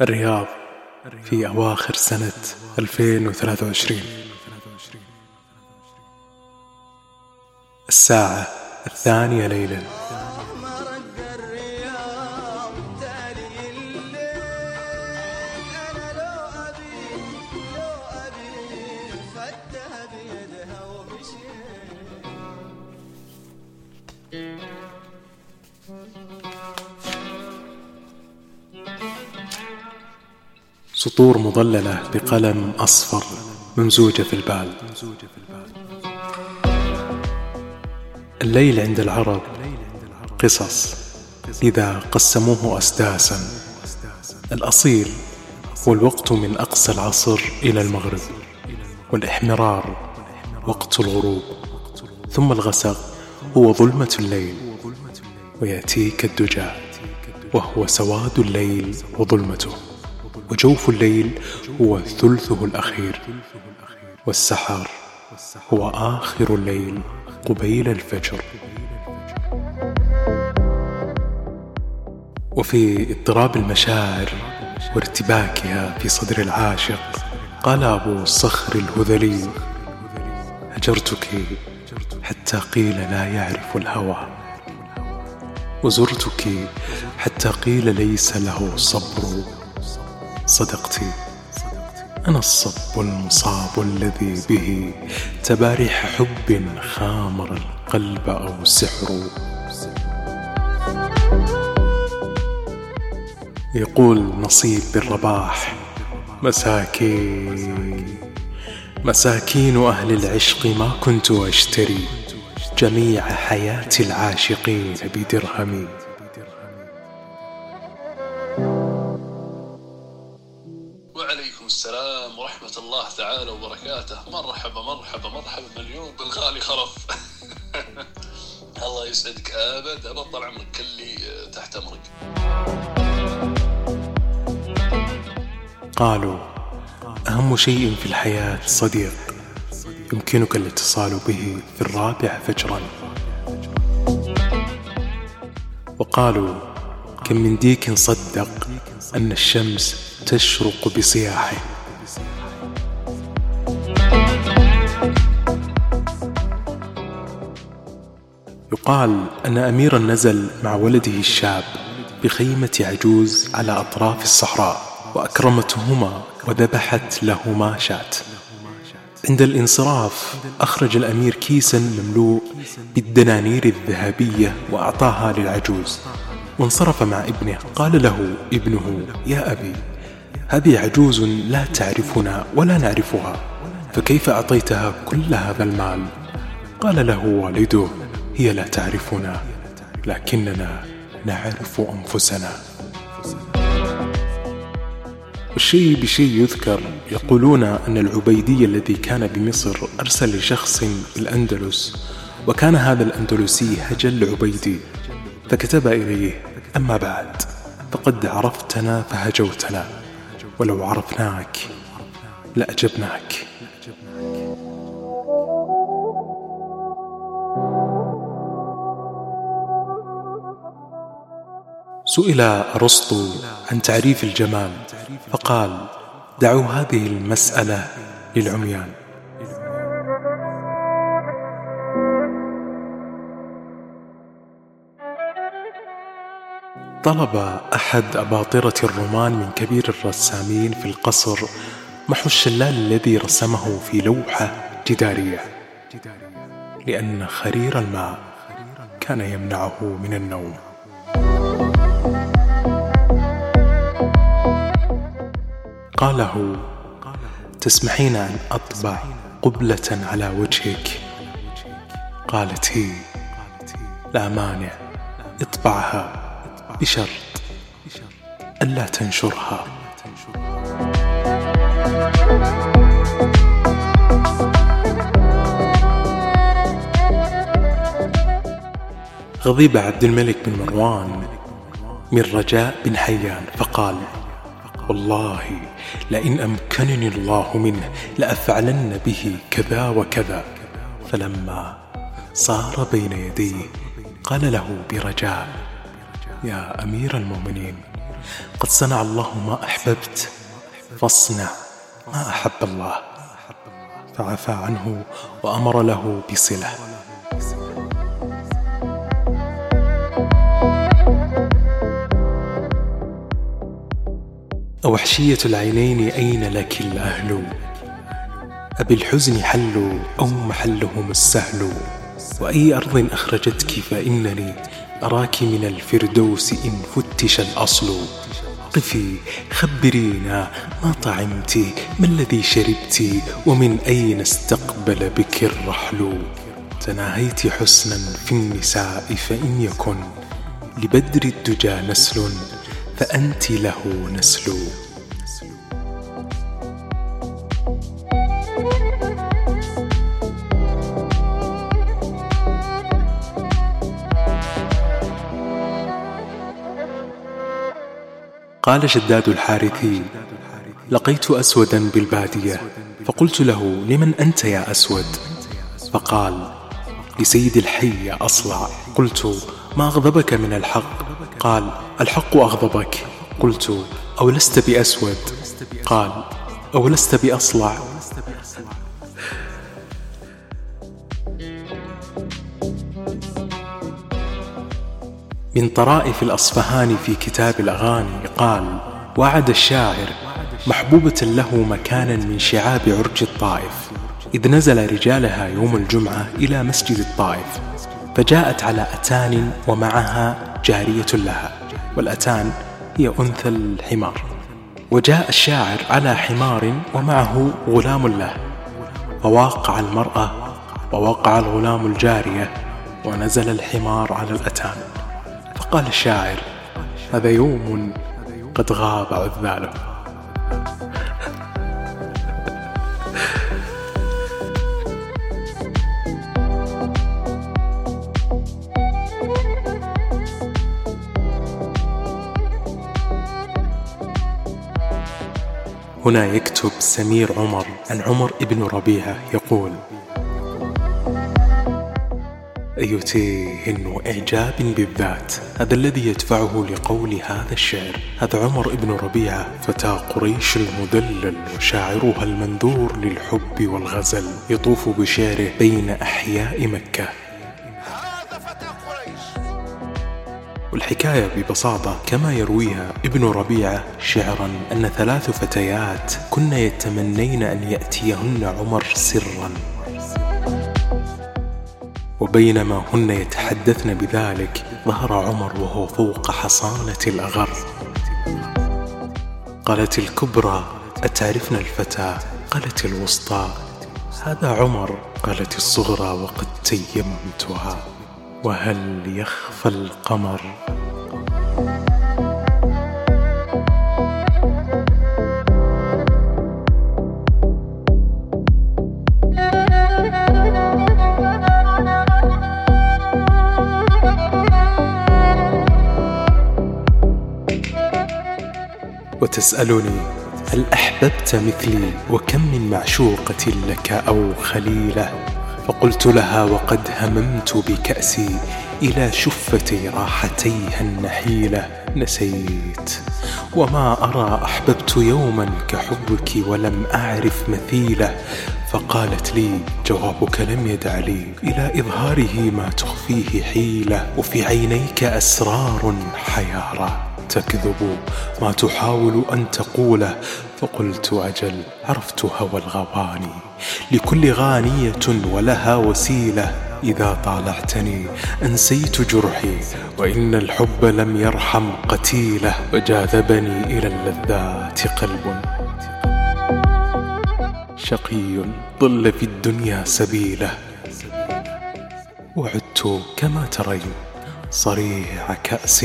الرياض في أواخر سنة 2023 الساعة الثانية ليلا. سطور مظللة بقلم أصفر ممزوجة في البال. الليل عند العرب قصص إذا قسموه أسداسا. الأصيل هو الوقت من أقصى العصر إلى المغرب والإحمرار وقت الغروب. ثم الغسق هو ظلمة الليل ويأتيك الدجى وهو سواد الليل وظلمته. وجوف الليل هو ثلثه الأخير والسحر هو آخر الليل قبيل الفجر. وفي اضطراب المشاعر وارتباكها في صدر العاشق قال أبو الصخر الهذلي هجرتك حتى قيل لا يعرف الهوى. وزرتك حتى قيل ليس له صبر. صدقت أنا الصب المصاب الذي به تباريح حب خامر القلب أو سحر. يقول نصيب بالرباح مساكين. مساكين أهل العشق ما كنت أشتري. جميع حياة العاشقين بدرهمي. بالغالي خرف الله يسعدك أبد. أبد طال عمرك. كلي تحت أمرك. قالوا أهم شيء في الحياة صديق. يمكنك الاتصال به في الرابع فجرا. وقالوا كم من ديك صدق أن الشمس تشرق بصياحه يقال أن أميرا نزل مع ولده الشاب بخيمة عجوز على أطراف الصحراء وأكرمتهما وذبحت لهما شاة عند الانصراف أخرج الأمير كيسا مملوء بالدنانير الذهبية وأعطاها للعجوز. وانصرف مع ابنه. قال له ابنه يا أبي هذه عجوز لا تعرفنا ولا نعرفها فكيف أعطيتها كل هذا المال؟ قال له والده هي لا تعرفنا لكننا نعرف أنفسنا. والشيء بشيء يذكر يقولون أن العبيدي الذي كان بمصر أرسل لشخص الأندلس وكان هذا الأندلسي هجل لعبيدي فكتب إليه أما بعد فقد عرفتنا فهجوتنا ولو عرفناك لأجبناك. سئل أرسطو عن تعريف الجمال فقال دعوا هذه المسألة للعميان. طلب أحد أباطرة الرومان من كبير الرسامين في القصر محو الشلال الذي رسمه في لوحة جدارية لأن خرير الماء كان يمنعه من النوم. قال له تسمحين أن أطبع قبلة على وجهك؟ قالت هي لا مانع اطبعها بشرط ألا تنشرها. غضب عبد الملك بن مروان من رجاء بن حيان فقال والله لئن أمكنني الله منه لأفعلن به كذا وكذا. فلما صار بين يديه قال له برجاء يا أمير المؤمنين قد صنع الله ما أحببت فاصنع ما أحب الله. فعفى عنه وأمر له بصلة. أوحشية العينين أين لك الأهل؟ أبي الحزن حل أو محلهم السهل؟ وأي أرض أخرجتك فإنني أراك من الفردوس إن فتش الأصل؟ قفي خبرينا ما طعمت ما الذي شربت؟ ومن أين استقبل بك الرحل؟ تناهيت حسنا في النساء فإن يكن لبدر الدجى نسل. فأنت له نسل. قال شداد الحارثي لقيت أسودا بالبادية فقلت له لمن أنت يا أسود؟ فقال لسيد الحي أصلع. قلت ما أغضبك من الحق؟ قال الحق أغضبك. قلت أو لست بأسود؟ قال أو لست بأصلع. من طرائف الأصفهاني في كتاب الأغاني قال وعد الشاعر محبوبة له مكانا من شعاب عرج الطائف إذ نزل رجالها يوم الجمعة إلى مسجد الطائف فجاءت على أتان ومعها جارية لها. والأتان هي أنثى الحمار. وجاء الشاعر على حمار ومعه غلام له فواقع المرأة ووقع الغلام الجارية ونزل الحمار على الأتان. فقال الشاعر هذا يوم قد غاب عذاله هنا يكتب سمير عمر. عن عمر ابن ربيعة يقول أي تيه وإعجاب بالذات. هذا الذي يدفعه لقول هذا الشعر. هذا عمر ابن ربيعة فتى قريش المدلل وشاعرها المنذور للحب والغزل. يطوف بشعره بين أحياء مكة. والحكاية ببساطة كما يرويها ابن ربيعة شعرا أن ثلاث فتيات كن يتمنين أن يأتيهن عمر سرا. وبينما هن يتحدثن بذلك ظهر عمر وهو فوق حصانة الأغر. قالت الكبرى أتعرفن الفتى؟ قالت الوسطى هذا عمر. قالت الصغرى وقد تيمتها. وهل يخفى القمر؟ وتسألني هل أحببت مثلي؟ وكم من معشوقة لك أو خليلة؟ فقلت لها وقد هممت بكأسي إلى شفتي راحتيها النحيلة نسيت. وما أرى أحببت يوما كحبك ولم أعرف مثيلة. فقالت لي جوابك لم يدع لي. إلى إظهاره ما تخفيه حيلة. وفي عينيك أسرار حيارى تكذب. ما تحاول أن تقوله. فقلت أجل عرفت هوى الغواني لكل غانية ولها وسيلة إذا طالعتني أنسيت جرحي وإن الحب لم يرحم قتيلة وجاذبني إلى اللذات قلب. شقي ضل في الدنيا سبيله. وعدت كما ترين صريع كأس.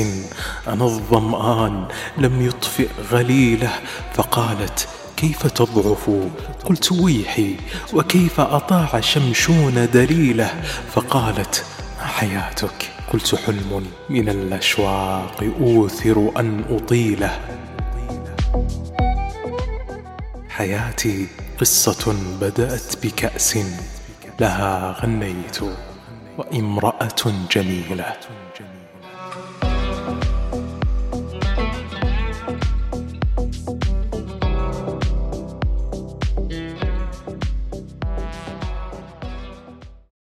أنا الظمآن لم يطفئ غليله فقالت كيف تضعف؟ قلت ويحي وكيف أطاع شمشون دليله؟ فقالت ما حياتك. قلت حلم من الأشواق أوثر أن أطيله. حياتي قصة بدأت بكأس لها غنيت وإمرأة جميلة.